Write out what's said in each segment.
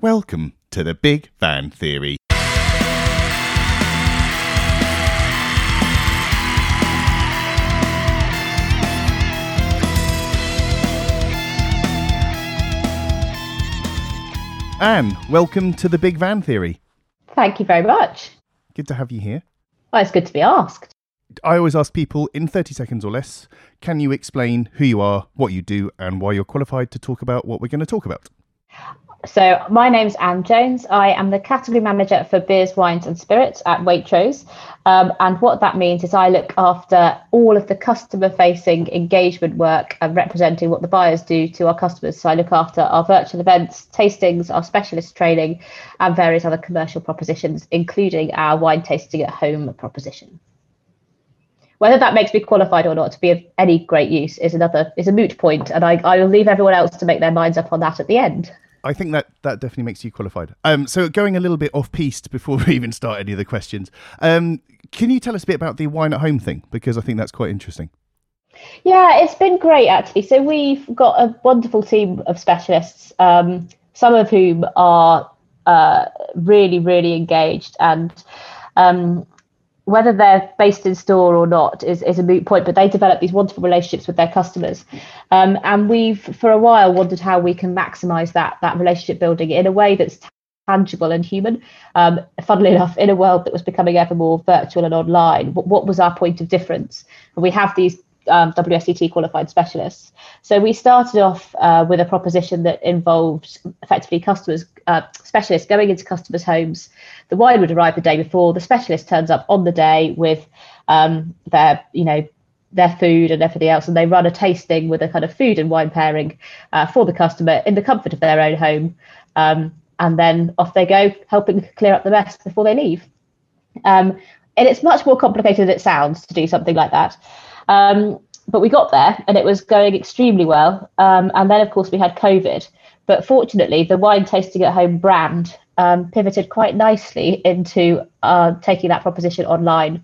Welcome to the Big Van Theory. Anne, welcome to the Big Van Theory. Thank you very much. Good to have you here. Well, it's good to be asked. I always ask people in 30 seconds or less can you explain who you are, what you do, and why you're qualified to talk about what we're going to talk about? So, my name's Anne Jones. I am the category manager for beers, wines, and spirits at Waitrose. Um, and what that means is I look after all of the customer facing engagement work and representing what the buyers do to our customers. So, I look after our virtual events, tastings, our specialist training, and various other commercial propositions, including our wine tasting at home proposition. Whether that makes me qualified or not to be of any great use is another is a moot point, and I, I will leave everyone else to make their minds up on that at the end. I think that that definitely makes you qualified. Um, so going a little bit off piste before we even start any of the questions, um, can you tell us a bit about the wine at home thing because I think that's quite interesting. Yeah, it's been great actually. So we've got a wonderful team of specialists, um, some of whom are uh, really, really engaged and um, whether they're based in store or not is, is a moot point, but they develop these wonderful relationships with their customers. Um, and we've, for a while, wondered how we can maximize that, that relationship building in a way that's tangible and human. Um, funnily enough, in a world that was becoming ever more virtual and online, what, what was our point of difference? And we have these um, WSET qualified specialists. So we started off uh, with a proposition that involved effectively customers, uh, specialists going into customers' homes. The wine would arrive the day before. The specialist turns up on the day with um, their, you know, their food and everything else, and they run a tasting with a kind of food and wine pairing uh, for the customer in the comfort of their own home. Um, and then off they go, helping clear up the mess before they leave. Um, and it's much more complicated than it sounds to do something like that. Um, but we got there and it was going extremely well. Um, and then, of course, we had COVID. But fortunately, the wine tasting at home brand um, pivoted quite nicely into uh, taking that proposition online.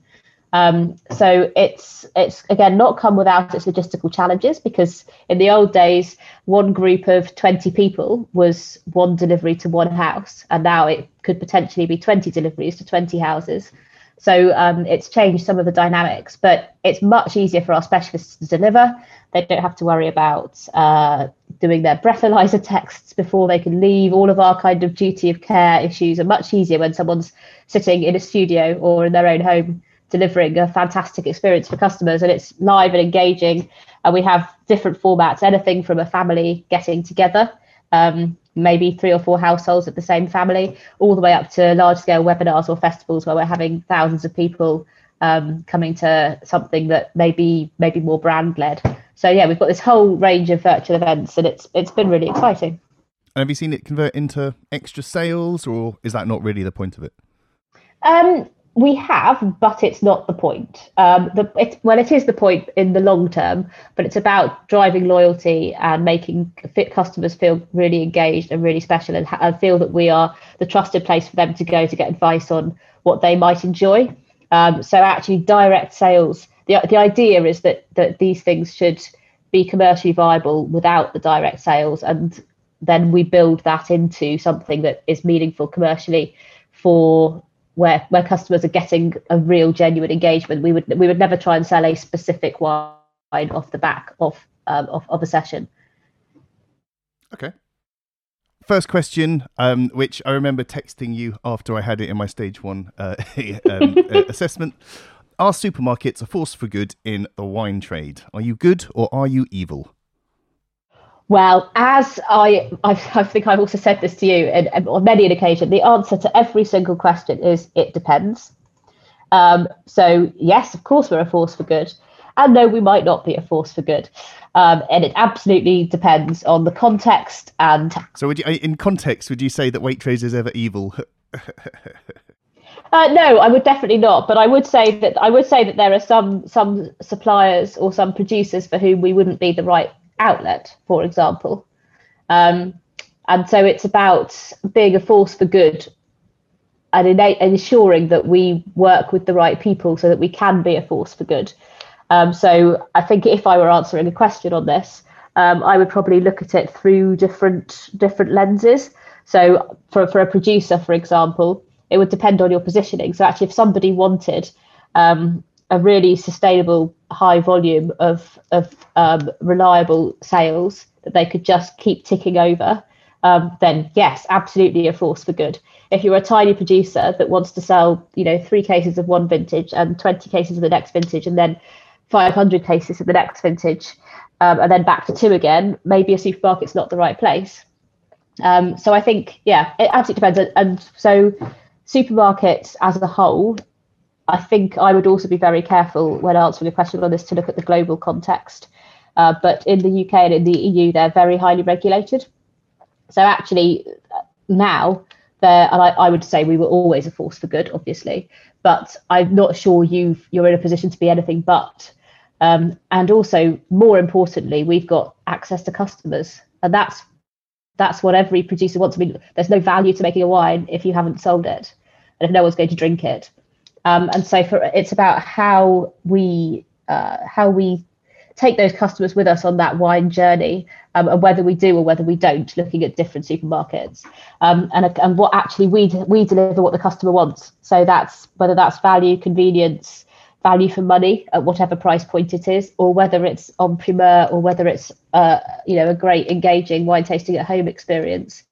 Um, so it's it's again not come without its logistical challenges because in the old days, one group of 20 people was one delivery to one house, and now it could potentially be 20 deliveries to 20 houses. So um, it's changed some of the dynamics, but it's much easier for our specialists to deliver. They don't have to worry about uh, doing their breathalyzer tests before they can leave. All of our kind of duty of care issues are much easier when someone's sitting in a studio or in their own home delivering a fantastic experience for customers and it's live and engaging. And we have different formats, anything from a family getting together um, maybe three or four households at the same family, all the way up to large scale webinars or festivals where we're having thousands of people um, coming to something that may be maybe more brand led. So yeah, we've got this whole range of virtual events, and it's it's been really exciting. And have you seen it convert into extra sales, or is that not really the point of it? Um, we have, but it's not the point. Um, the, it, well, it is the point in the long term, but it's about driving loyalty and making fit customers feel really engaged and really special and, and feel that we are the trusted place for them to go to get advice on what they might enjoy. Um, so actually, direct sales. The, the idea is that that these things should be commercially viable without the direct sales, and then we build that into something that is meaningful commercially for where where customers are getting a real genuine engagement. We would we would never try and sell a specific wine off the back of um, of, of a session. Okay. First question, um, which I remember texting you after I had it in my stage one uh, um, uh, assessment. Are supermarkets a force for good in the wine trade? Are you good or are you evil? Well, as I, I've, i think I've also said this to you and, and on many an occasion, the answer to every single question is it depends. Um, so yes, of course we're a force for good, and no, we might not be a force for good, um, and it absolutely depends on the context. And so, would you, in context, would you say that Waitrose is ever evil? Uh, no, I would definitely not. But I would say that I would say that there are some some suppliers or some producers for whom we wouldn't be the right outlet, for example. Um, and so it's about being a force for good and ensuring that we work with the right people so that we can be a force for good. Um, so I think if I were answering a question on this, um, I would probably look at it through different different lenses. So for, for a producer, for example, it would depend on your positioning. So actually, if somebody wanted um, a really sustainable high volume of of um, reliable sales that they could just keep ticking over, um, then yes, absolutely a force for good. If you're a tiny producer that wants to sell, you know, three cases of one vintage and 20 cases of the next vintage, and then 500 cases of the next vintage, um, and then back to two again, maybe a supermarket's not the right place. Um, so I think, yeah, it absolutely depends. And so supermarkets as a whole, I think I would also be very careful when answering a question on this to look at the global context. Uh, but in the UK and in the EU, they're very highly regulated. So actually, now there, and I, I, would say we were always a force for good, obviously, but I'm not sure you you're in a position to be anything but. Um, and also, more importantly, we've got access to customers, and that's that's what every producer wants. I mean, there's no value to making a wine if you haven't sold it, and if no one's going to drink it. Um, and so, for it's about how we uh, how we take those customers with us on that wine journey, um, and whether we do or whether we don't, looking at different supermarkets, um, and and what actually we we deliver what the customer wants. So that's whether that's value, convenience, value for money at whatever price point it is, or whether it's en primeur or whether it's uh, you know a great engaging wine tasting at home experience.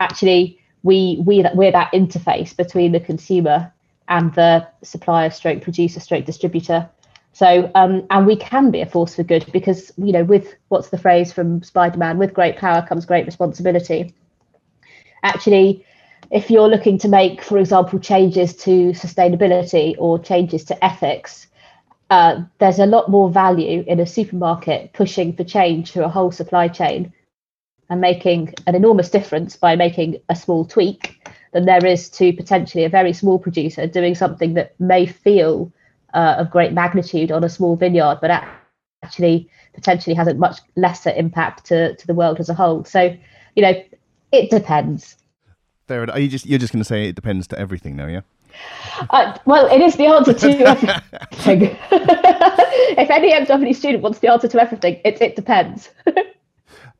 Actually, we we we're that interface between the consumer and the supplier, stroke producer, stroke distributor. So um, and we can be a force for good because you know with what's the phrase from Spider-Man? With great power comes great responsibility. Actually, if you're looking to make, for example, changes to sustainability or changes to ethics, uh, there's a lot more value in a supermarket pushing for change through a whole supply chain and making an enormous difference by making a small tweak than there is to potentially a very small producer doing something that may feel uh, of great magnitude on a small vineyard, but actually potentially has a much lesser impact to, to the world as a whole. So, you know, it depends. Enough. Are you just you're just going to say it depends to everything now, yeah? Uh, well, it is the answer to everything. if any MW student wants the answer to everything, it it depends.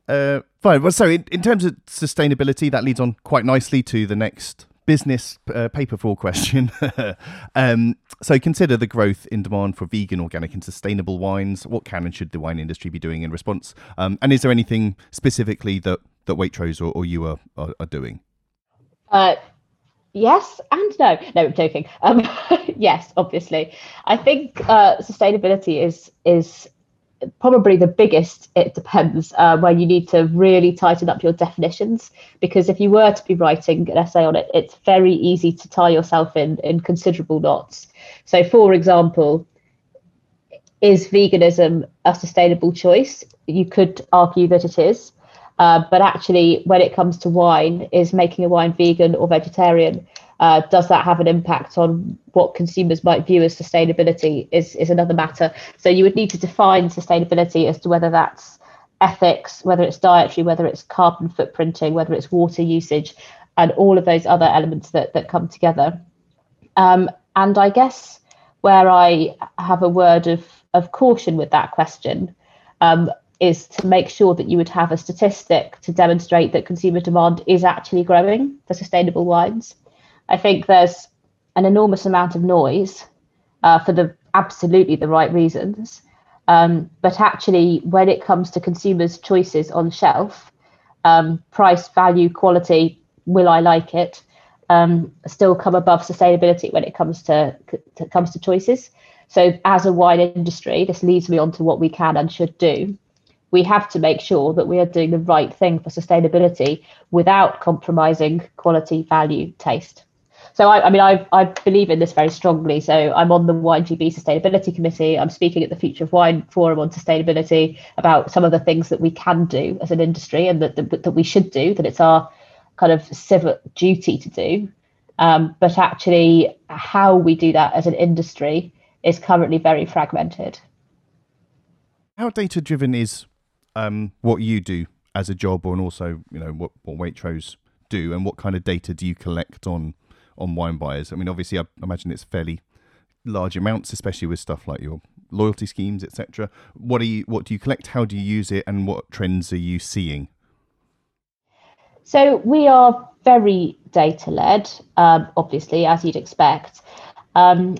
uh, fine. Well, so in, in, terms of sustainability, that leads on quite nicely to the next business uh, paper four question. um, so consider the growth in demand for vegan, organic, and sustainable wines. What can and should the wine industry be doing in response? Um, and is there anything specifically that that Waitrose or, or you are, are, are doing? Uh, yes and no. No, I'm joking. Um, yes, obviously. I think uh, sustainability is is probably the biggest. It depends uh, where you need to really tighten up your definitions because if you were to be writing an essay on it, it's very easy to tie yourself in in considerable knots. So, for example, is veganism a sustainable choice? You could argue that it is. Uh, but actually, when it comes to wine, is making a wine vegan or vegetarian? Uh, does that have an impact on what consumers might view as sustainability? Is is another matter. So you would need to define sustainability as to whether that's ethics, whether it's dietary, whether it's carbon footprinting, whether it's water usage, and all of those other elements that that come together. Um, and I guess where I have a word of of caution with that question. Um, is to make sure that you would have a statistic to demonstrate that consumer demand is actually growing for sustainable wines. I think there's an enormous amount of noise uh, for the absolutely the right reasons. Um, but actually, when it comes to consumers' choices on shelf, um, price, value, quality, will I like it, um, still come above sustainability when it comes to, to comes to choices. So, as a wine industry, this leads me on to what we can and should do we have to make sure that we are doing the right thing for sustainability without compromising quality, value, taste. So I, I mean, I, I believe in this very strongly. So I'm on the Wine GB Sustainability Committee. I'm speaking at the Future of Wine Forum on sustainability about some of the things that we can do as an industry and that, that, that we should do, that it's our kind of civic duty to do. Um, but actually, how we do that as an industry is currently very fragmented. How data driven is um, what you do as a job, and also you know what what Waitrose do, and what kind of data do you collect on on wine buyers? I mean, obviously, I imagine it's fairly large amounts, especially with stuff like your loyalty schemes, etc. What are you? What do you collect? How do you use it? And what trends are you seeing? So we are very data led, um, obviously, as you'd expect. Um,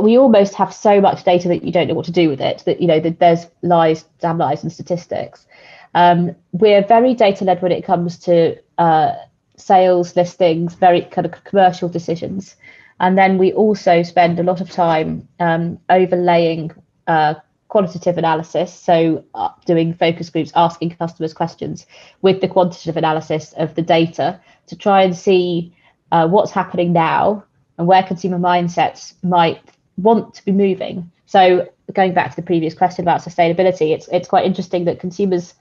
we almost have so much data that you don't know what to do with it. That you know that there's lies, damn lies, and statistics. Um, we're very data led when it comes to uh, sales listings, very kind of commercial decisions, and then we also spend a lot of time um, overlaying uh, qualitative analysis, so uh, doing focus groups, asking customers questions with the quantitative analysis of the data to try and see uh, what's happening now and where consumer mindsets might want to be moving. So going back to the previous question about sustainability, it's it's quite interesting that consumers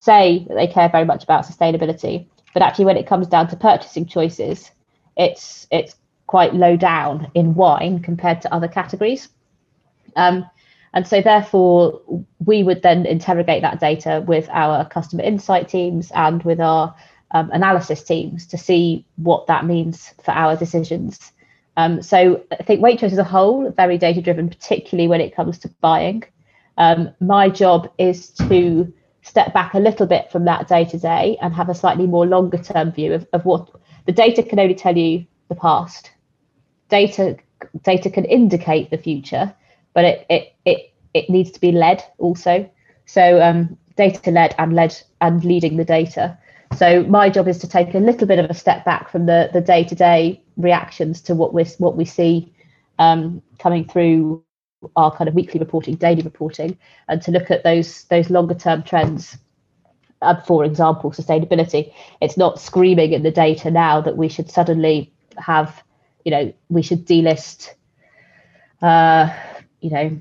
say that they care very much about sustainability, but actually when it comes down to purchasing choices, it's it's quite low down in wine compared to other categories. Um, and so therefore we would then interrogate that data with our customer insight teams and with our um, analysis teams to see what that means for our decisions um, so I think Waitrose as a whole, very data driven, particularly when it comes to buying. Um, my job is to step back a little bit from that day to day and have a slightly more longer term view of, of what the data can only tell you the past. Data data can indicate the future, but it it it, it needs to be led also. So um, data led and led and leading the data. So my job is to take a little bit of a step back from the the day to day reactions to what we what we see um, coming through our kind of weekly reporting, daily reporting, and to look at those those longer term trends. Uh, for example, sustainability. It's not screaming in the data now that we should suddenly have, you know, we should delist, uh, you know,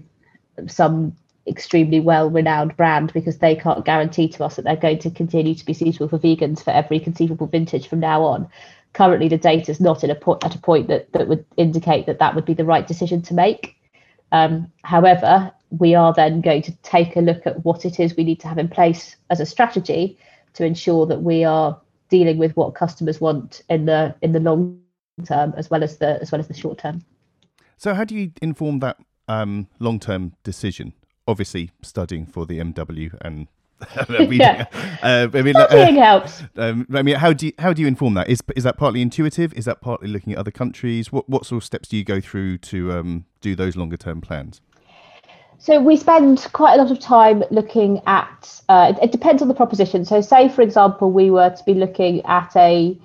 some extremely well renowned brand because they can't guarantee to us that they're going to continue to be suitable for vegans for every conceivable vintage from now on currently the data is not a, po- at a point that, that would indicate that that would be the right decision to make um, however we are then going to take a look at what it is we need to have in place as a strategy to ensure that we are dealing with what customers want in the in the long term as well as the as well as the short term. So how do you inform that um, long term decision? Obviously studying for the MW and yeah. Uh, I mean, uh, helps. Um, I mean, how do you how do you inform that? Is is that partly intuitive? Is that partly looking at other countries? What what sort of steps do you go through to um, do those longer term plans? So we spend quite a lot of time looking at. Uh, it, it, depends on the proposition. So, say for example, we were to be looking at a.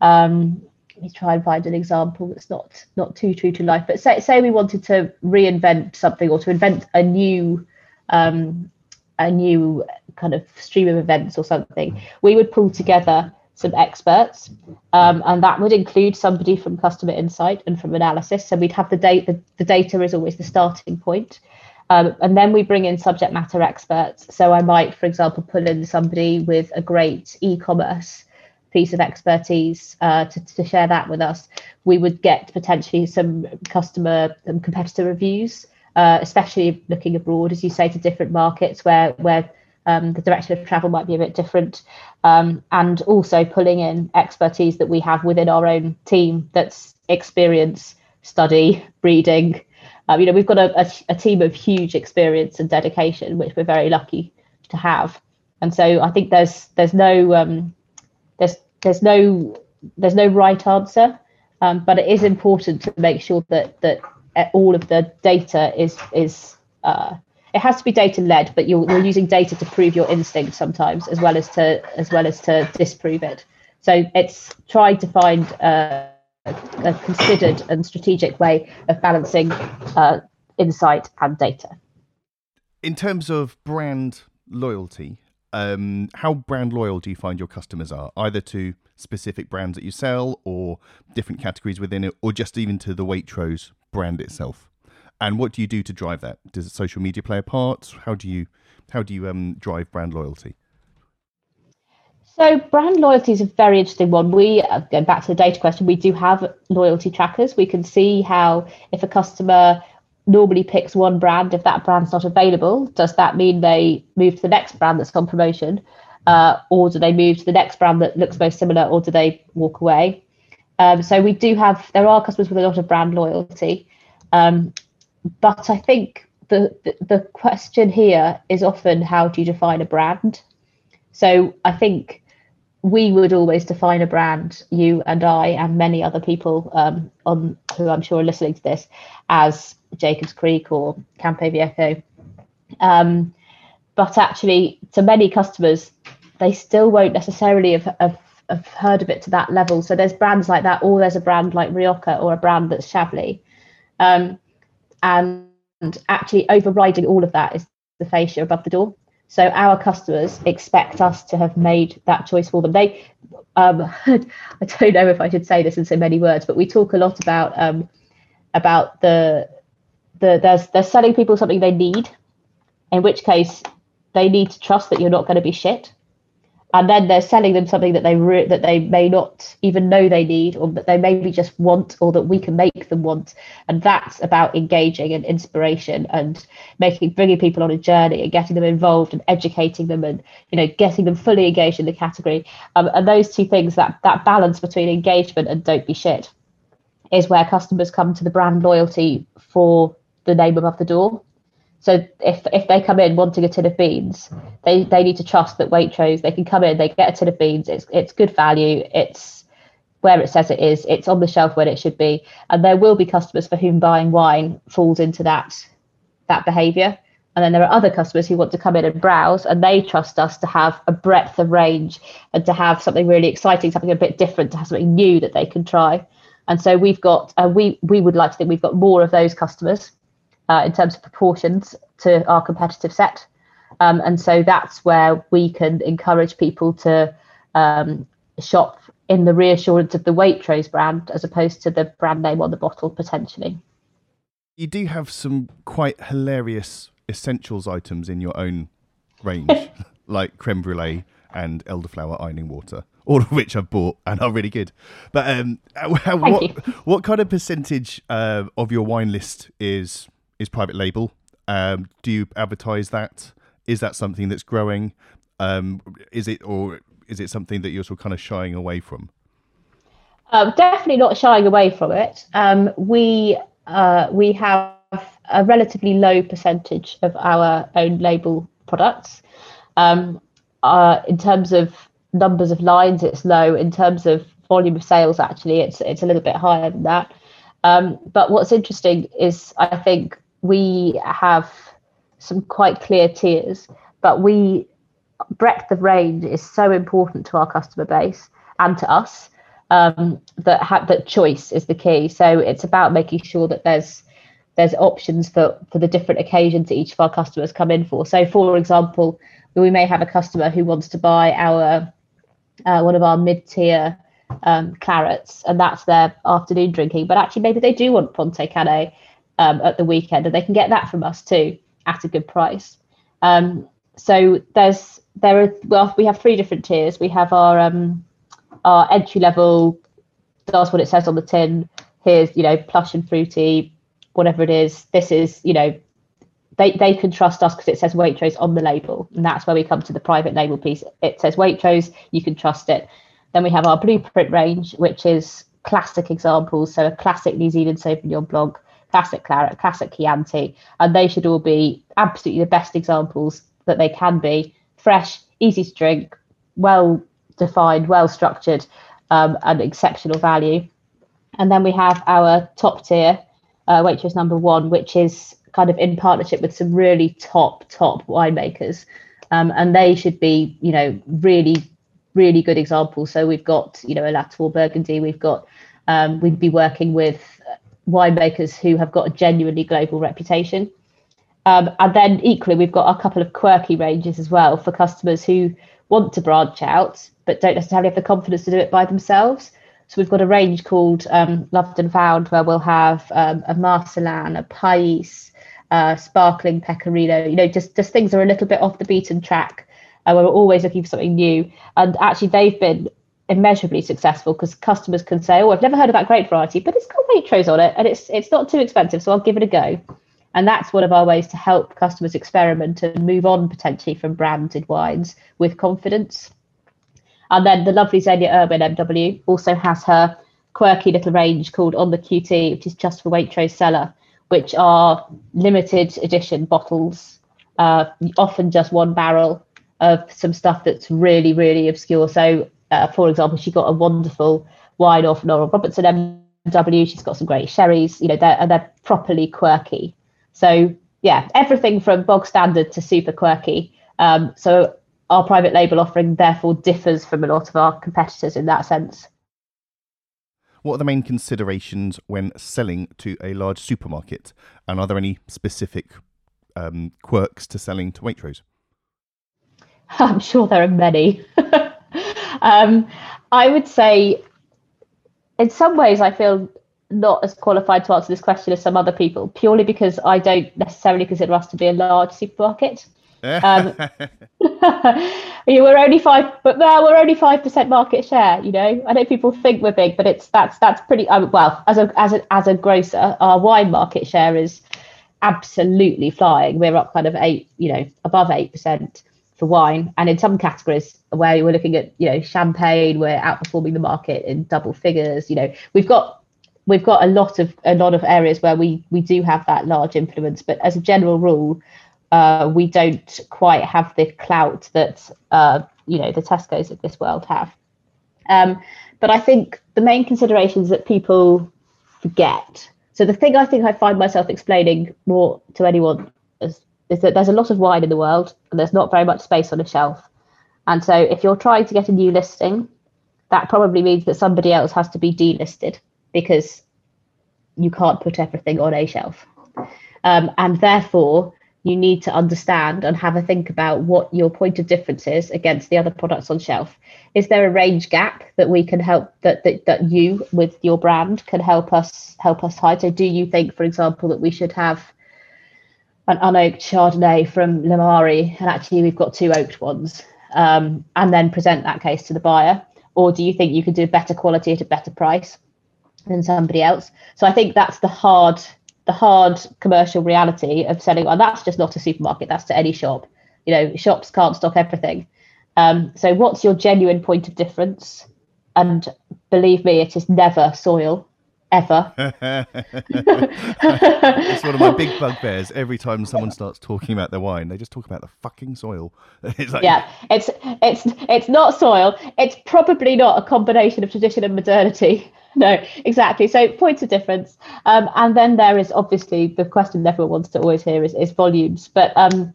Um, let me try and find an example that's not not too true to life. But say say we wanted to reinvent something or to invent a new um, a new kind of stream of events or something, we would pull together some experts, um, and that would include somebody from customer insight and from analysis. So we'd have the data. The, the data is always the starting point, um, and then we bring in subject matter experts. So I might, for example, pull in somebody with a great e-commerce piece of expertise uh, to, to share that with us. We would get potentially some customer and competitor reviews, uh, especially looking abroad, as you say, to different markets where where um, the direction of travel might be a bit different, um, and also pulling in expertise that we have within our own team that's experience, study, breeding. Um, you know, we've got a, a, a, team of huge experience and dedication, which we're very lucky to have. And so I think there's there's no um, there's there's no there's no right answer, um, but it is important to make sure that that all of the data is is uh, it has to be data led, but you're, you're using data to prove your instinct sometimes, as well as to as well as to disprove it. So it's trying to find a, a considered and strategic way of balancing uh, insight and data. In terms of brand loyalty, um, how brand loyal do you find your customers are, either to specific brands that you sell, or different categories within it, or just even to the Waitrose brand itself? And what do you do to drive that? Does social media play a part? How do you how do you um, drive brand loyalty? So brand loyalty is a very interesting one. We uh, going back to the data question, we do have loyalty trackers. We can see how if a customer normally picks one brand, if that brand's not available, does that mean they move to the next brand that's on promotion, uh, or do they move to the next brand that looks most similar, or do they walk away? Um, so we do have there are customers with a lot of brand loyalty. Um, but I think the, the, the question here is often how do you define a brand? So I think we would always define a brand, you and I, and many other people um, on who I'm sure are listening to this, as Jacobs Creek or Campo Viejo. Um, but actually, to many customers, they still won't necessarily have, have, have, heard of it to that level. So there's brands like that, or there's a brand like Rioja or a brand that's Chablis. Um, and actually, overriding all of that is the fascia above the door. So our customers expect us to have made that choice for them. They, um, I don't know if I should say this in so many words, but we talk a lot about um, about the the there's they're selling people something they need, in which case they need to trust that you're not going to be shit and then they're selling them something that they re- that they may not even know they need or that they maybe just want or that we can make them want. And that's about engaging and inspiration and making bringing people on a journey and getting them involved and educating them and you know getting them fully engaged in the category. Um, and those two things that that balance between engagement and don't be shit is where customers come to the brand loyalty for the name above the door so if if they come in wanting a tin of beans, they, they need to trust that Waitrose, they can come in, they get a tin of beans, it's it's good value, it's where it says it is, it's on the shelf where it should be. And there will be customers for whom buying wine falls into that that behaviour. And then there are other customers who want to come in and browse and they trust us to have a breadth of range and to have something really exciting, something a bit different, to have something new that they can try. And so we've got, uh, we we would like to think we've got more of those customers uh, in terms of proportions to our competitive set. Um, and so that's where we can encourage people to um, shop in the reassurance of the Waitrose brand as opposed to the brand name on the bottle potentially. You do have some quite hilarious essentials items in your own range, like creme brulee and elderflower ironing water, all of which I've bought and are really good. But um, what, what kind of percentage uh, of your wine list is is private label. Um, do you advertise that? Is that something that's growing? Um, is it or is it something that you're sort of kind of shying away from? Uh, definitely not shying away from it. Um, we uh, we have a relatively low percentage of our own label products. Um, uh, in terms of numbers of lines, it's low. In terms of volume of sales, actually, it's it's a little bit higher than that. Um, but what's interesting is I think we have some quite clear tiers, but we breadth of range is so important to our customer base and to us um, that ha- that choice is the key. So it's about making sure that there's there's options for for the different occasions that each of our customers come in for. So, for example, we may have a customer who wants to buy our uh, one of our mid tier um, clarets, and that's their afternoon drinking. But actually, maybe they do want Pontet-Canet um, at the weekend, and they can get that from us too at a good price. Um, so there's there are well we have three different tiers. We have our um, our entry level does what it says on the tin. Here's you know plush and fruity, whatever it is. This is you know they they can trust us because it says Waitrose on the label, and that's where we come to the private label piece. It says Waitrose, you can trust it. Then we have our blueprint range, which is classic examples. So a classic New Zealand Sauvignon Blanc, classic claret, classic Chianti, and they should all be absolutely the best examples that they can be. Fresh, easy to drink, well defined, well structured, um, and exceptional value. And then we have our top tier, uh, number one, which is kind of in partnership with some really top, top winemakers. Um, and they should be, you know, really, really good examples. So we've got, you know, a Latour Burgundy, we've got, um, we'd be working with winemakers who have got a genuinely global reputation. Um, and then equally, we've got a couple of quirky ranges as well for customers who want to branch out but don't necessarily have the confidence to do it by themselves. So we've got a range called um, Loved and Found where we'll have um, a Marselan, a Pais, uh, sparkling pecorino. You know, just just things are a little bit off the beaten track. Uh, we're always looking for something new, and actually they've been immeasurably successful because customers can say, "Oh, I've never heard of that grape variety, but it's got Waitrose on it, and it's it's not too expensive, so I'll give it a go." And that's one of our ways to help customers experiment and move on potentially from branded wines with confidence. And then the lovely Xenia Irwin MW also has her quirky little range called On the QT, which is just for Waitrose cellar, which are limited edition bottles, uh, often just one barrel of some stuff that's really, really obscure. So uh, for example, she got a wonderful wine off Norrel Robertson MW. She's got some great sherries. You know, they're they're properly quirky. So yeah, everything from bog standard to super quirky. Um, so our private label offering therefore differs from a lot of our competitors in that sense. What are the main considerations when selling to a large supermarket? And are there any specific um, quirks to selling to Waitrose? I'm sure there are many. um, I would say, in some ways, I feel not as qualified to answer this question as some other people, purely because I don't necessarily consider us to be a large supermarket. um, we're only five, but no, we're only five percent market share. You know, I know people think we're big, but it's that's that's pretty um, well as a as a as a grocer, our wine market share is absolutely flying. We're up kind of eight, you know, above eight percent for wine, and in some categories where we're looking at, you know, champagne, we're outperforming the market in double figures. You know, we've got we've got a lot of a lot of areas where we we do have that large influence, but as a general rule, uh, we don't quite have the clout that uh, you know the Tesco's of this world have. Um, but I think the main considerations that people forget. So the thing I think I find myself explaining more to anyone is, is that there's a lot of wine in the world and there's not very much space on a shelf. And so if you're trying to get a new listing, that probably means that somebody else has to be delisted because you can't put everything on a shelf. Um, and therefore, you need to understand and have a think about what your point of difference is against the other products on shelf. Is there a range gap that we can help that that, that you with your brand can help us help us hide? So do you think, for example, that we should have an unoaked Chardonnay from Limari and actually we've got two oaked ones um, and then present that case to the buyer? Or do you think you could do better quality at a better price than somebody else? So I think that's the hard the hard commercial reality of selling well that's just not a supermarket that's to any shop you know shops can't stock everything um, so what's your genuine point of difference and believe me it is never soil ever it's one of my big bugbears every time someone starts talking about their wine they just talk about the fucking soil it's like... yeah it's it's it's not soil it's probably not a combination of tradition and modernity no, exactly. So points of difference. Um, and then there is obviously the question everyone wants to always hear is, is volumes. But um,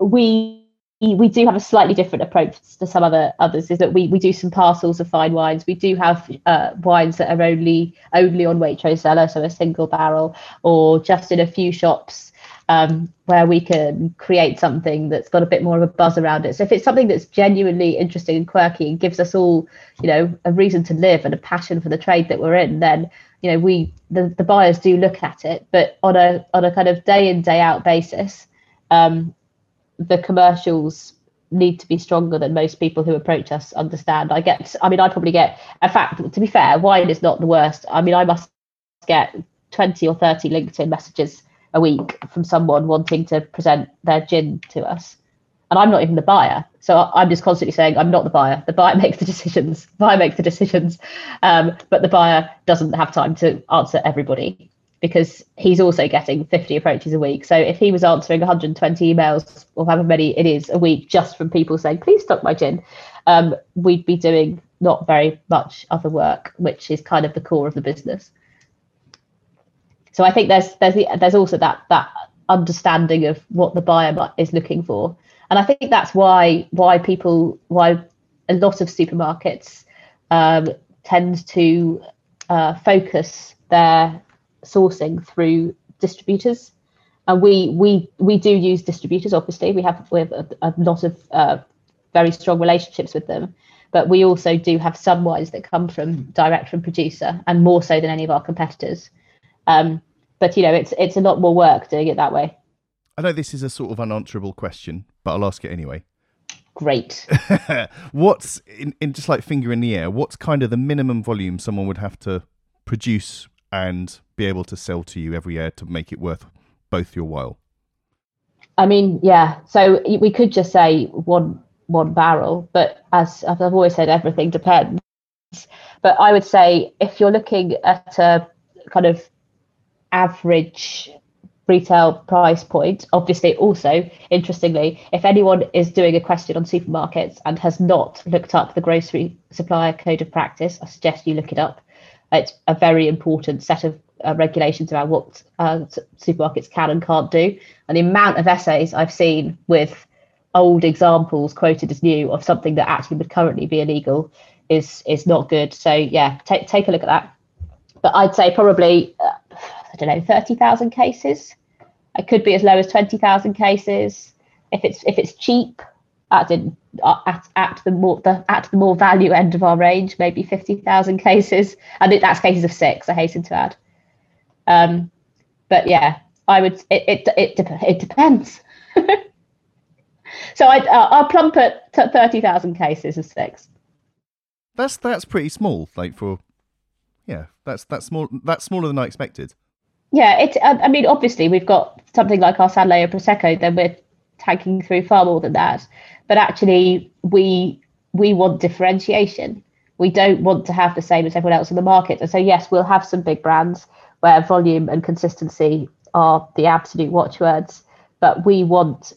we we do have a slightly different approach to some other others is that we, we do some parcels of fine wines we do have uh, wines that are only only on Waitrose cellar so a single barrel or just in a few shops um, where we can create something that's got a bit more of a buzz around it. So if it's something that's genuinely interesting and quirky and gives us all, you know, a reason to live and a passion for the trade that we're in, then you know we the, the buyers do look at it. But on a on a kind of day in day out basis, um, the commercials need to be stronger than most people who approach us understand. I get, I mean, I probably get. In fact, to be fair, wine is not the worst. I mean, I must get twenty or thirty LinkedIn messages a week from someone wanting to present their gin to us. And I'm not even the buyer. So I'm just constantly saying, I'm not the buyer. The buyer makes the decisions. The buyer makes the decisions. Um, but the buyer doesn't have time to answer everybody because he's also getting 50 approaches a week. So if he was answering 120 emails or however many it is a week just from people saying, please stock my gin, um, we'd be doing not very much other work, which is kind of the core of the business. So I think there's there's the, there's also that that understanding of what the buyer is looking for, and I think that's why why people why a lot of supermarkets um, tend to uh, focus their sourcing through distributors, and we we we do use distributors. Obviously, we have we have a, a lot of uh, very strong relationships with them, but we also do have some wines that come from direct from producer, and more so than any of our competitors. Um, but you know, it's it's a lot more work doing it that way. I know this is a sort of unanswerable question, but I'll ask it anyway. Great. what's in, in just like finger in the air? What's kind of the minimum volume someone would have to produce and be able to sell to you every year to make it worth both your while? I mean, yeah. So we could just say one one barrel, but as I've always said, everything depends. But I would say if you're looking at a kind of average retail price point. Obviously, also interestingly, if anyone is doing a question on supermarkets and has not looked up the grocery supplier code of practice, I suggest you look it up. It's a very important set of uh, regulations about what uh, supermarkets can and can't do, and the amount of essays I've seen with old examples quoted as new of something that actually would currently be illegal is is not good. So yeah, take take a look at that. But I'd say probably uh, I don't know thirty thousand cases. It could be as low as twenty thousand cases. If it's if it's cheap, at in at, at the more the at the more value end of our range, maybe fifty thousand cases, and that's cases of six. I hasten to add. Um, but yeah, I would. It it it, it depends. so I uh, I'll plump at thirty thousand cases of six. That's that's pretty small. Like for, yeah, that's that's small. That's smaller than I expected. Yeah, it. I mean, obviously, we've got something like our San Leo Prosecco. Then we're tanking through far more than that. But actually, we we want differentiation. We don't want to have the same as everyone else in the market. And so, yes, we'll have some big brands where volume and consistency are the absolute watchwords. But we want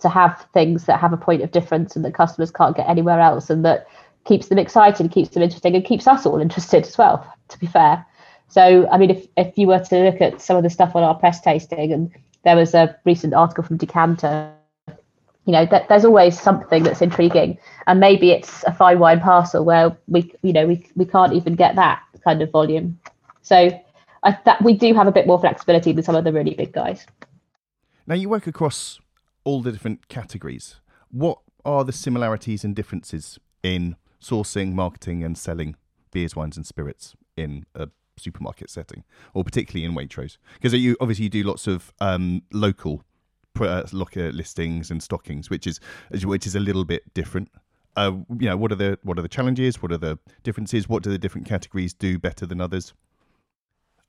to have things that have a point of difference and that customers can't get anywhere else, and that keeps them excited, keeps them interesting, and keeps us all interested as well. To be fair, so I mean, if if you were to look at some of the stuff on our press tasting, and there was a recent article from Decanter, you know, that there's always something that's intriguing, and maybe it's a fine wine parcel where we, you know, we we can't even get that kind of volume. So I, that we do have a bit more flexibility than some of the really big guys. Now you work across all the different categories. What are the similarities and differences in sourcing, marketing, and selling beers, wines, and spirits in a supermarket setting, or particularly in Waitrose? Because you obviously you do lots of um, local uh, locker listings and stockings, which is which is a little bit different. Uh, you know, what are the what are the challenges? What are the differences? What do the different categories do better than others?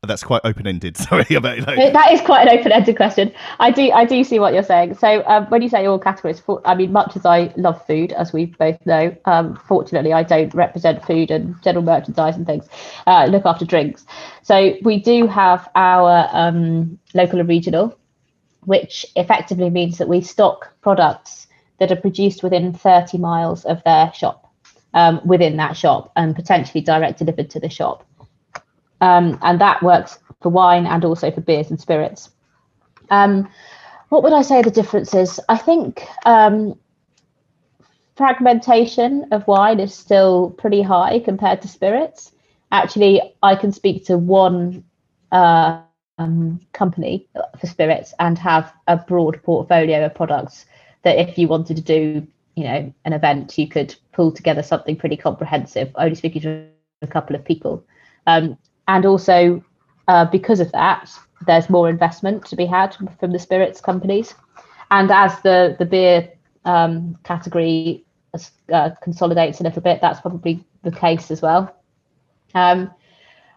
That's quite open ended. Sorry about like... that. Is quite an open ended question. I do I do see what you're saying. So um, when you say all categories, for, I mean, much as I love food, as we both know, um, fortunately I don't represent food and general merchandise and things. Uh, look after drinks. So we do have our um, local and regional, which effectively means that we stock products that are produced within 30 miles of their shop. Um, within that shop and potentially direct delivered to the shop. Um, and that works for wine and also for beers and spirits. Um, what would I say the difference is? I think um, fragmentation of wine is still pretty high compared to spirits. Actually, I can speak to one uh, um, company for spirits and have a broad portfolio of products that if you wanted to do, you know, an event, you could pull together something pretty comprehensive, only speaking to a couple of people. Um, and also uh, because of that, there's more investment to be had from the spirits companies. And as the the beer um, category uh, consolidates a little bit, that's probably the case as well. Um,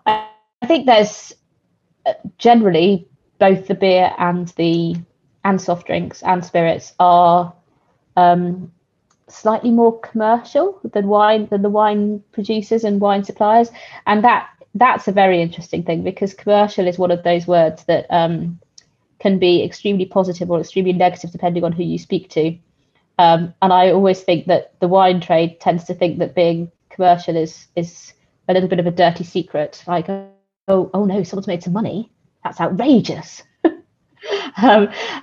I, I think there's uh, generally both the beer and the and soft drinks and spirits are um, slightly more commercial than wine than the wine producers and wine suppliers, and that that's a very interesting thing because commercial is one of those words that um, can be extremely positive or extremely negative depending on who you speak to. Um, and I always think that the wine trade tends to think that being commercial is is a little bit of a dirty secret. Like, oh, oh no, someone's made some money. That's outrageous. um,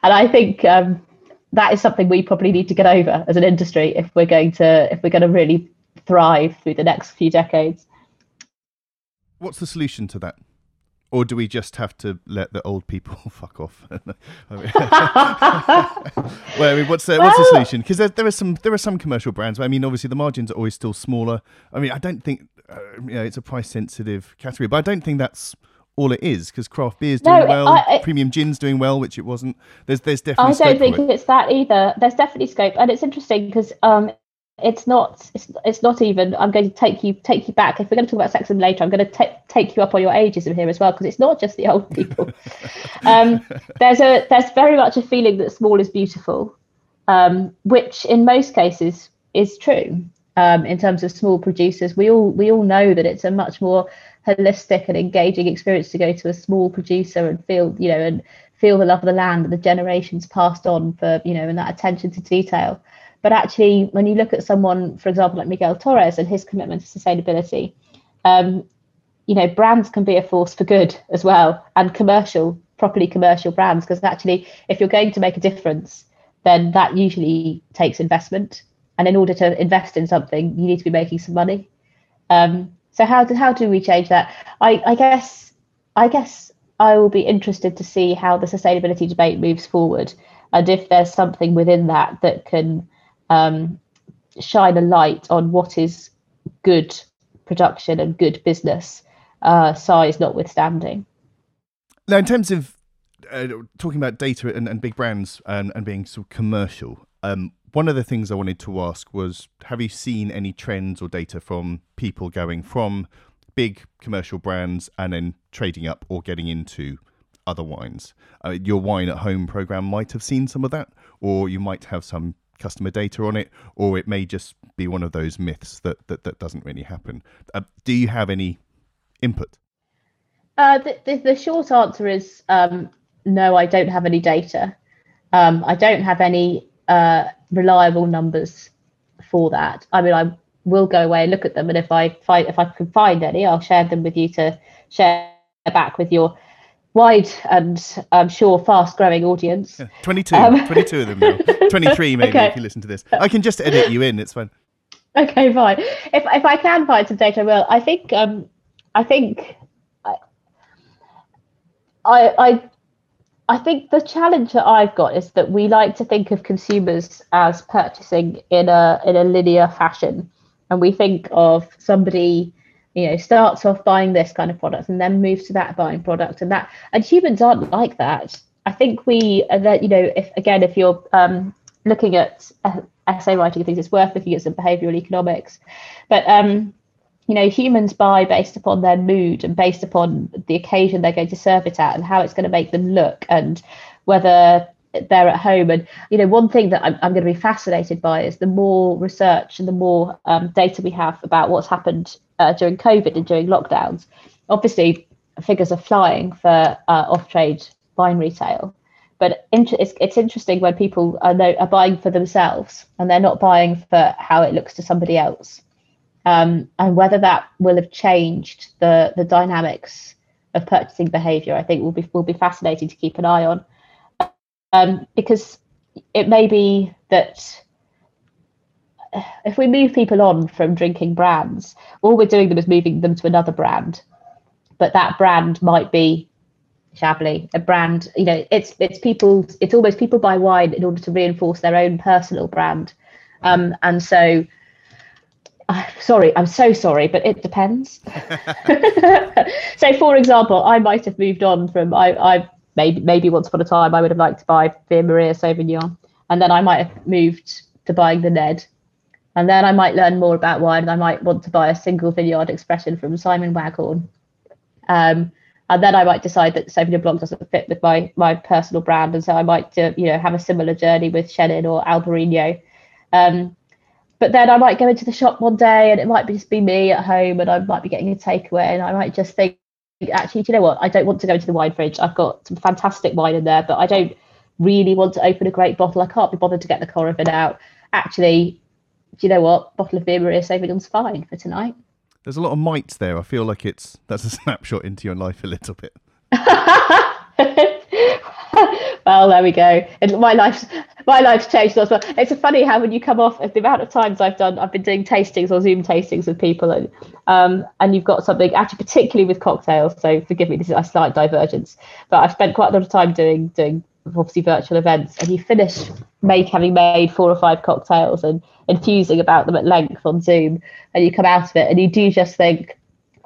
and I think um, that is something we probably need to get over as an industry if we're going to if we're going to really thrive through the next few decades what's the solution to that? Or do we just have to let the old people fuck off? well, I mean, what's the, what's the solution? Because there, there are some there are some commercial brands. I mean, obviously the margins are always still smaller. I mean, I don't think uh, you know it's a price sensitive category, but I don't think that's all it is because craft beer is doing no, well, I, I, premium gin's doing well, which it wasn't. There's there's definitely. I don't think it. it's that either. There's definitely scope, and it's interesting because um, it's not it's, it's not even i'm going to take you take you back. If we're going to talk about sexism later i'm going to t- take you up on your ageism here as well because it's not just the old people. Um, there's a there's very much a feeling that small is beautiful um, which in most cases is true um, in terms of small producers. We all we all know that it's a much more holistic and engaging experience to go to a small producer and feel you know and feel the love of the land that the generations passed on for you know and that attention to detail but actually when you look at someone for example like miguel torres and his commitment to sustainability um, you know brands can be a force for good as well and commercial properly commercial brands because actually if you're going to make a difference then that usually takes investment. And in order to invest in something you need to be making some money. Um, so how do how do we change that? I i guess i guess I will be interested to see how the sustainability debate moves forward and if there's something within that that can um, shine a light on what is good production and good business, uh, size notwithstanding. Now, in terms of uh, talking about data and, and big brands and, and, being sort of commercial, um, one of the things I wanted to ask was have you seen any trends or data from people going from big commercial brands and then trading up or getting into other wines. Uh, your wine at home program might have seen some of that, or you might have some customer data on it, or it may just be one of those myths that that, that doesn't really happen. Uh, do you have any input? Uh, the, the, the, short answer is um, no, I don't have any data. Um, I don't have any uh, reliable numbers for that. I mean, I will go away and look at them. And if I find if I can find any, I'll share them with you to share back with your wide and I'm sure fast growing audience. Yeah, 22, um, 22 of them now. 23 maybe okay. if you listen to this. I can just edit you in, it's fine. Okay, fine. If if I can find some data, I will. I think um I think I I I think the challenge that I've got is that we like to think of consumers as purchasing in a in a linear fashion and we think of somebody you know starts off buying this kind of product and then moves to that buying product and that and humans aren't like that. I think we that you know if again if you're um, looking at essay writing things it's worth looking at some behavioral economics. But um, you know humans buy based upon their mood and based upon the occasion they're going to serve it at and how it's going to make them look and whether they're at home. And you know, one thing that I'm, I'm going to be fascinated by is the more research and the more um, data we have about what's happened uh, during COVID and during lockdowns. Obviously, figures are flying for uh, off-trade wine retail, but it's it's interesting when people are, are buying for themselves and they're not buying for how it looks to somebody else. Um, and whether that will have changed the the dynamics of purchasing behaviour, I think will be will be fascinating to keep an eye on um, because it may be that if we move people on from drinking brands, all we're doing them is moving them to another brand, but that brand might be Chablis, a brand. You know, it's it's people. It's almost people buy wine in order to reinforce their own personal brand, um, and so. Uh, sorry, I'm so sorry, but it depends. so, for example, I might have moved on from I, I maybe maybe once upon a time I would have liked to buy Villa Maria Sauvignon, and then I might have moved to buying the Ned, and then I might learn more about wine, and I might want to buy a single vineyard expression from Simon Waghorn, um, and then I might decide that Sauvignon Blanc doesn't fit with my my personal brand, and so I might uh, you know have a similar journey with Chenin or Albarino. Um, but then I might go into the shop one day and it might just be me at home and I might be getting a takeaway and I might just think actually, do you know what? I don't want to go into the wine fridge. I've got some fantastic wine in there, but I don't really want to open a great bottle. I can't be bothered to get the Coravin out. Actually, do you know what? Bottle of Villa Maria Sauvignon's fine for tonight. There's a lot of mites there. I feel like it's that's a snapshot into your life a little bit. well, there we go. And my life's my life's changed as well. It's funny how when you come off the amount of times I've done, I've been doing tastings or Zoom tastings with people, and um, and you've got something actually particularly with cocktails. So forgive me, this is a slight divergence, but I've spent quite a lot of time doing doing obviously virtual events, and you finish make having made four or five cocktails and infusing about them at length on Zoom, and you come out of it and you do just think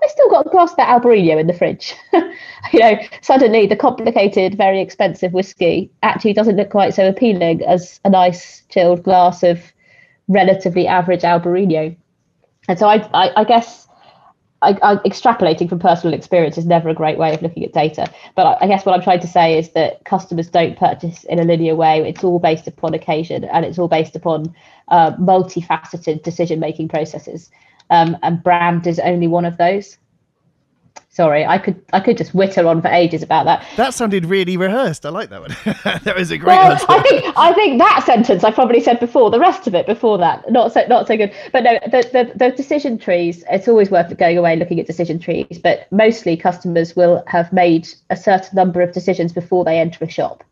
I still got a glass of that Albarino in the fridge. you know, suddenly the complicated, very expensive whiskey actually doesn't look quite so appealing as a nice chilled glass of relatively average Albarino. And so I, I, I guess I, I, extrapolating from personal experience is never a great way of looking at data. But I, guess what I'm trying to say is that customers don't purchase in a linear way. It's all based upon occasion and it's all based upon uh, multifaceted decision making processes um, and brand is only one of those. Sorry, I could I could just witter on for ages about that. That sounded really rehearsed. I like that one. that was a great well, answer. I think I think that sentence I probably said before. The rest of it before that, not so not so good. But no, the the, the decision trees. It's always worth going away and looking at decision trees. But mostly customers will have made a certain number of decisions before they enter a shop.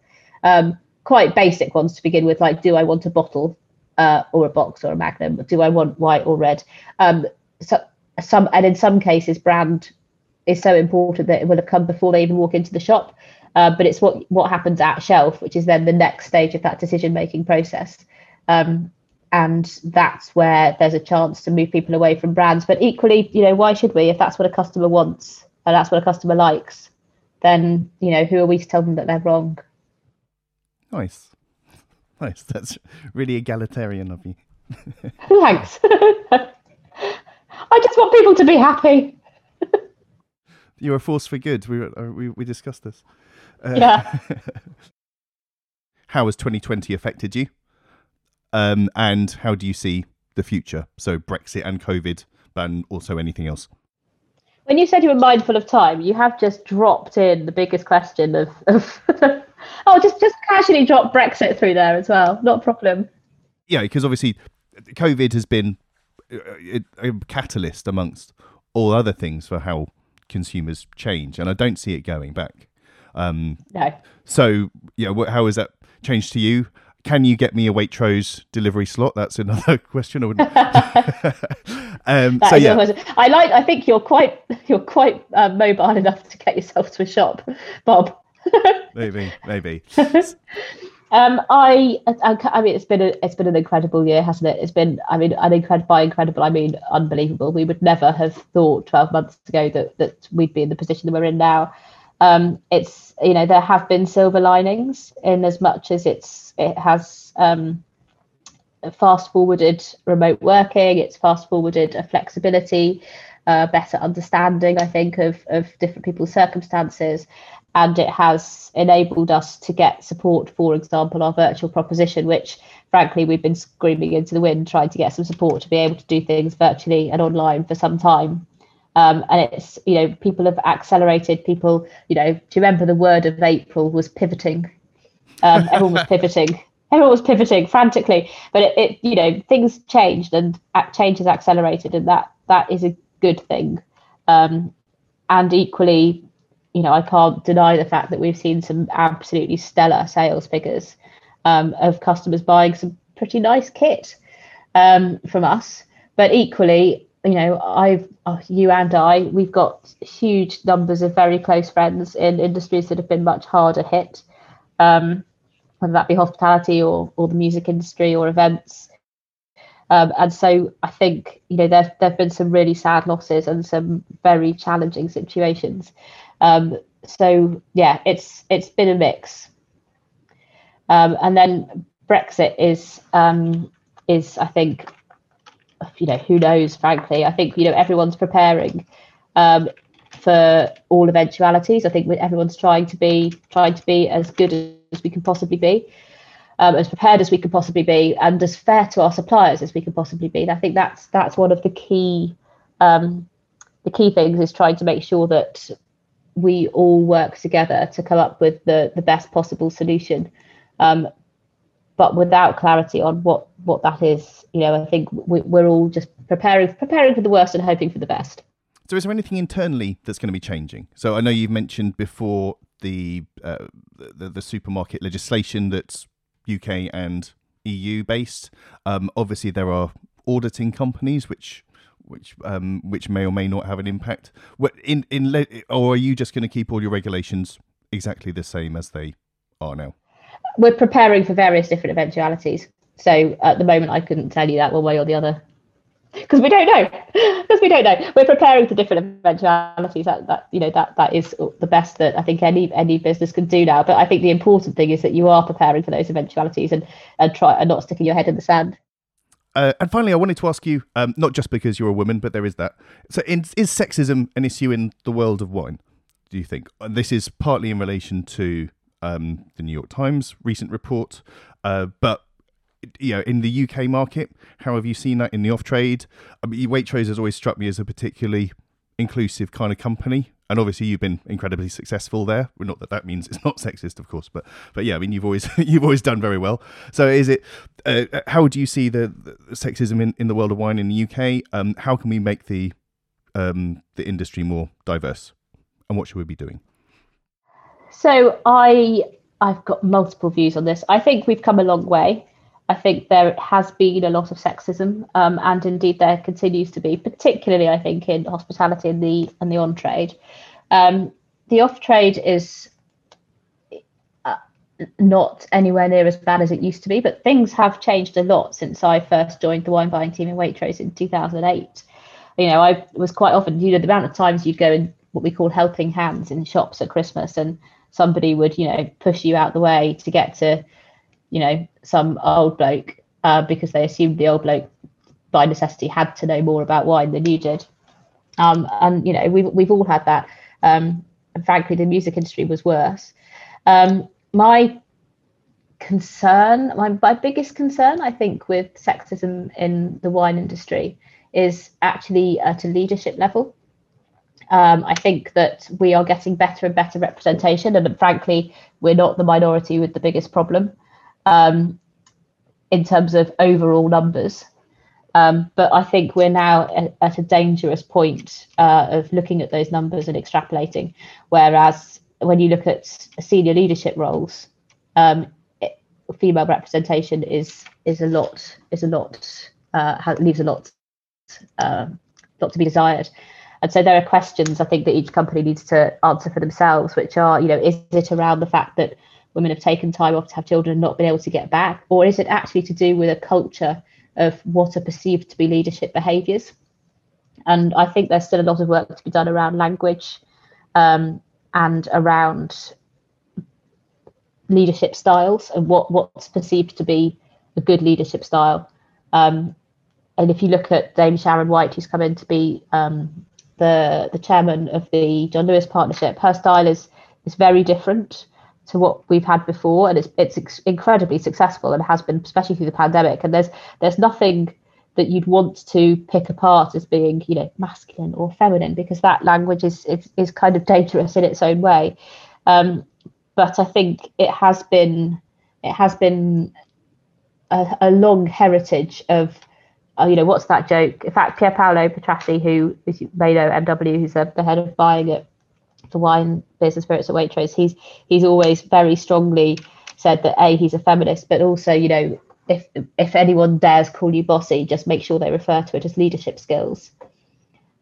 Um, quite basic ones to begin with, like do I want a bottle uh, or a box or a magnum? Do I want white or red? Um, so some and in some cases brand is so important that it will have come before they even walk into the shop. Uh, but it's what what happens at shelf, which is then the next stage of that decision making process. Um, and that's where there's a chance to move people away from brands. But equally, you know, why should we? If that's what a customer wants and that's what a customer likes, then you know, who are we to tell them that they're wrong? Nice, nice. That's really egalitarian of you. Thanks. I just want people to be happy. You're a force for good. We uh, we, we discussed this. Uh, yeah. how has 2020 affected you? Um, and how do you see the future? So Brexit and COVID, but also anything else. When you said you were mindful of time, you have just dropped in the biggest question of, of oh, just just casually drop Brexit through there as well. Not a problem. Yeah, because obviously COVID has been a catalyst amongst all other things for how consumers change, and I don't see it going back. Um, no. So, yeah, how has that changed to you? Can you get me a Waitrose delivery slot? That's another question. I would. um, so yeah, I like. I think you're quite you're quite uh, mobile enough to get yourself to a shop, Bob. maybe, maybe. Um, I, I, I, mean, it's been a, it's been an incredible year, hasn't it? It's been, I mean, an incredible, by incredible, I mean, unbelievable. We would never have thought 12 months ago that that we'd be in the position that we're in now. Um, it's, you know, there have been silver linings in as much as it's it has um, fast forwarded remote working. It's fast forwarded a flexibility, uh, better understanding, I think, of of different people's circumstances and it has enabled us to get support, for example, our virtual proposition, which frankly we've been screaming into the wind trying to get some support to be able to do things virtually and online for some time. Um, and it's, you know, people have accelerated, people, you know, do you remember the word of April was pivoting? Um, everyone was pivoting. Everyone was pivoting frantically, but it, it, you know, things changed and change has accelerated, and that that is a good thing. Um, and equally, you know, I can't deny the fact that we've seen some absolutely stellar sales figures um, of customers buying some pretty nice kit um, from us. But equally, you know, I've uh, you and I, we've got huge numbers of very close friends in industries that have been much harder hit, um, whether that be hospitality or or the music industry or events. Um, and so I think you know there there've been some really sad losses and some very challenging situations. Um, so yeah, it's it's been a mix. Um, and then Brexit is um, is I think you know who knows. Frankly, I think you know everyone's preparing um, for all eventualities. I think everyone's trying to be trying to be as good as we can possibly be. Um, as prepared as we can possibly be, and as fair to our suppliers as we can possibly be. And I think that's that's one of the key um, the key things is trying to make sure that we all work together to come up with the, the best possible solution. Um, but without clarity on what, what that is, you know, I think we, we're all just preparing preparing for the worst and hoping for the best. So, is there anything internally that's going to be changing? So, I know you've mentioned before the uh, the, the, supermarket legislation that's UK and EU based. Um, obviously, there are auditing companies which which um, which may or may not have an impact. In in or are you just going to keep all your regulations exactly the same as they are now? We're preparing for various different eventualities. So at the moment, I couldn't tell you that one way or the other because we don't know because we don't know we're preparing for different eventualities that, that you know that that is the best that i think any any business can do now but i think the important thing is that you are preparing for those eventualities and and try and not sticking your head in the sand uh, and finally, I wanted to ask you, um, not just because you're a woman, but there is that. So, in, is sexism an issue in the world of wine? Do you think? And this is partly in relation to um, the New York Times recent report, uh, but you know, in the UK market, how have you seen that in the off trade? I mean, Waitrose has always struck me as a particularly inclusive kind of company. and obviously you've been incredibly successful there. Well, not that that means it's not sexist, of course, but but yeah, I mean you've always you've always done very well. So is it? Uh, how do you see the, the, sexism in, in the world of wine in the UK? Um, how can we make the um, the industry more diverse, and what should we be doing? So I I've got multiple views on this. I think we've come a long way. I think there has been a lot of sexism, um, and indeed there continues to be, particularly I think in hospitality and the and the on trade. Um, the off trade is uh, not anywhere near as bad as it used to be, but things have changed a lot since I first joined the wine buying team in Waitrose in 2008. You know, I was quite often, you know, the amount of times you'd go in what we call helping hands in shops at Christmas, and somebody would, you know, push you out the way to get to you know, some old bloke uh, because they assumed the old bloke by necessity had to know more about wine than you did. Um, and you know, we've we've all had that. Um, and frankly, the music industry was worse. Um, my concern, my, my biggest concern, I think, with sexism in the wine industry is actually at a leadership level. Um, I think that we are getting better and better representation, and frankly, we're not the minority with the biggest problem um, in terms of overall numbers. Um, but I think we're now at, a dangerous point uh, of looking at those numbers and extrapolating. Whereas when you look at senior leadership roles, um, female representation is is a lot is a lot uh, leaves a lot uh, lot to be desired. And so there are questions I think that each company needs to answer for themselves, which are, you know, is it around the fact that women have taken time off to have children and not been able to get back? Or is it actually to do with a culture of what are perceived to be leadership behaviours? And I think there's still a lot of work to be done around language um, and around leadership styles and what, what's perceived to be a good leadership style. Um, and if you look at Dame Sharon White, who's come in to be um, the the chairman of the John Lewis Partnership, her style is is very different to what we've had before, and it's it's incredibly successful and has been, especially through the pandemic. And there's there's nothing that you'd want to pick apart as being, you know, masculine or feminine, because that language is is, is kind of dangerous in its own way. Um, but I think it has been it has been a, a long heritage of uh, you know, what's that joke? In fact, Pierpaolo Petrassi, who, you may know, MW, who's a, the head of buying at the wine business spirits at Waitrose, he's he's always very strongly said that a he's a feminist, but also you know if if anyone dares call you bossy, just make sure they refer to it as leadership skills,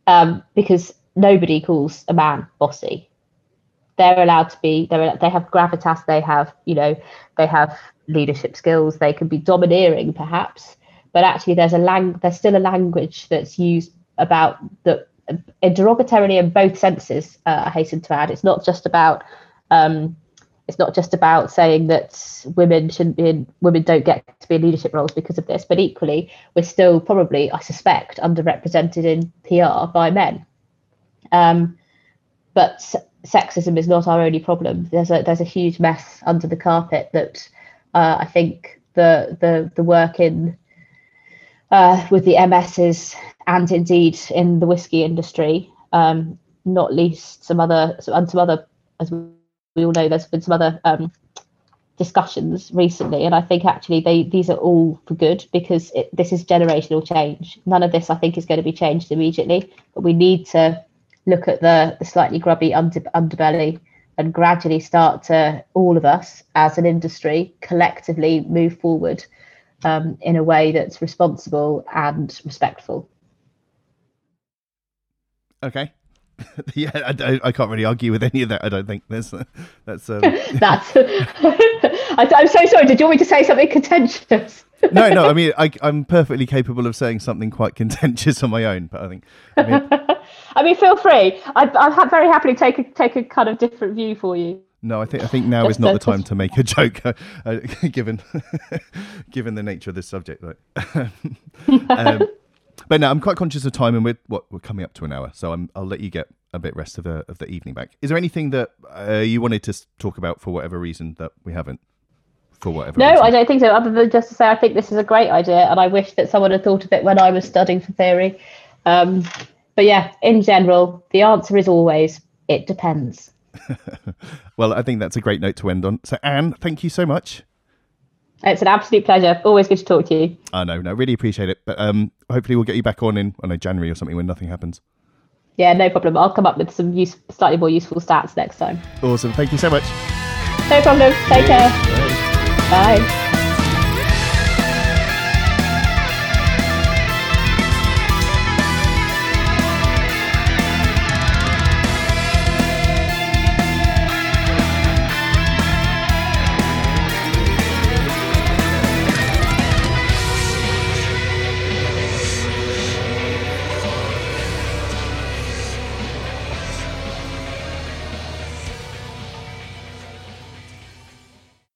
um, because nobody calls a man bossy. They're allowed to be. They they have gravitas. They have you know they have leadership skills. They can be domineering perhaps, but actually there's a lang there's still a language that's used about that derogatorily in both senses. Uh, I hasten to add, it's not just about um, it's not just about saying that women shouldn't be in, women don't get to be in leadership roles because of this, but equally we're still probably, I suspect, underrepresented in PR by men. Um, but sexism is not our only problem. There's a there's a huge mess under the carpet that uh, I think the the the work in uh, with the MSs and indeed in the whiskey industry, um, not least some other and some other, as we all know, there's been some other um, discussions recently, and I think actually they these are all for good because it, this is generational change. None of this I think is going to be changed immediately, but we need to look at the the slightly grubby under, underbelly and gradually start to all of us as an industry collectively move forward um, in a way that's responsible and respectful. Okay. yeah, I, I, can't really argue with any of that. I don't think there's that's um... that's. I, am so sorry. Did you want me to say something contentious? no, no. I mean, I, am perfectly capable of saying something quite contentious on my own. But I think. I mean, I mean feel free. I, I'm very happily take a take a kind of different view for you. No, I think I think now is not the time to make a joke, uh, uh, given given the nature of this subject. Right? um, but no, I'm quite conscious of time, and we're what we're coming up to an hour, so i will let you get a bit rest of the of the evening back. Is there anything that uh, you wanted to talk about for whatever reason that we haven't? For whatever. No, reason? I don't think so. Other than just to say, I think this is a great idea, and I wish that someone had thought of it when I was studying for theory. Um, but yeah, in general, the answer is always it depends. well, I think that's a great note to end on. So, Anne, thank you so much. It's an absolute pleasure. Always good to talk to you. I know, no, really appreciate it. But um, hopefully, we'll get you back on in I know January or something when nothing happens. Yeah, no problem. I'll come up with some use, slightly more useful stats next time. Awesome. Thank you so much. No problem. Take care. Bye.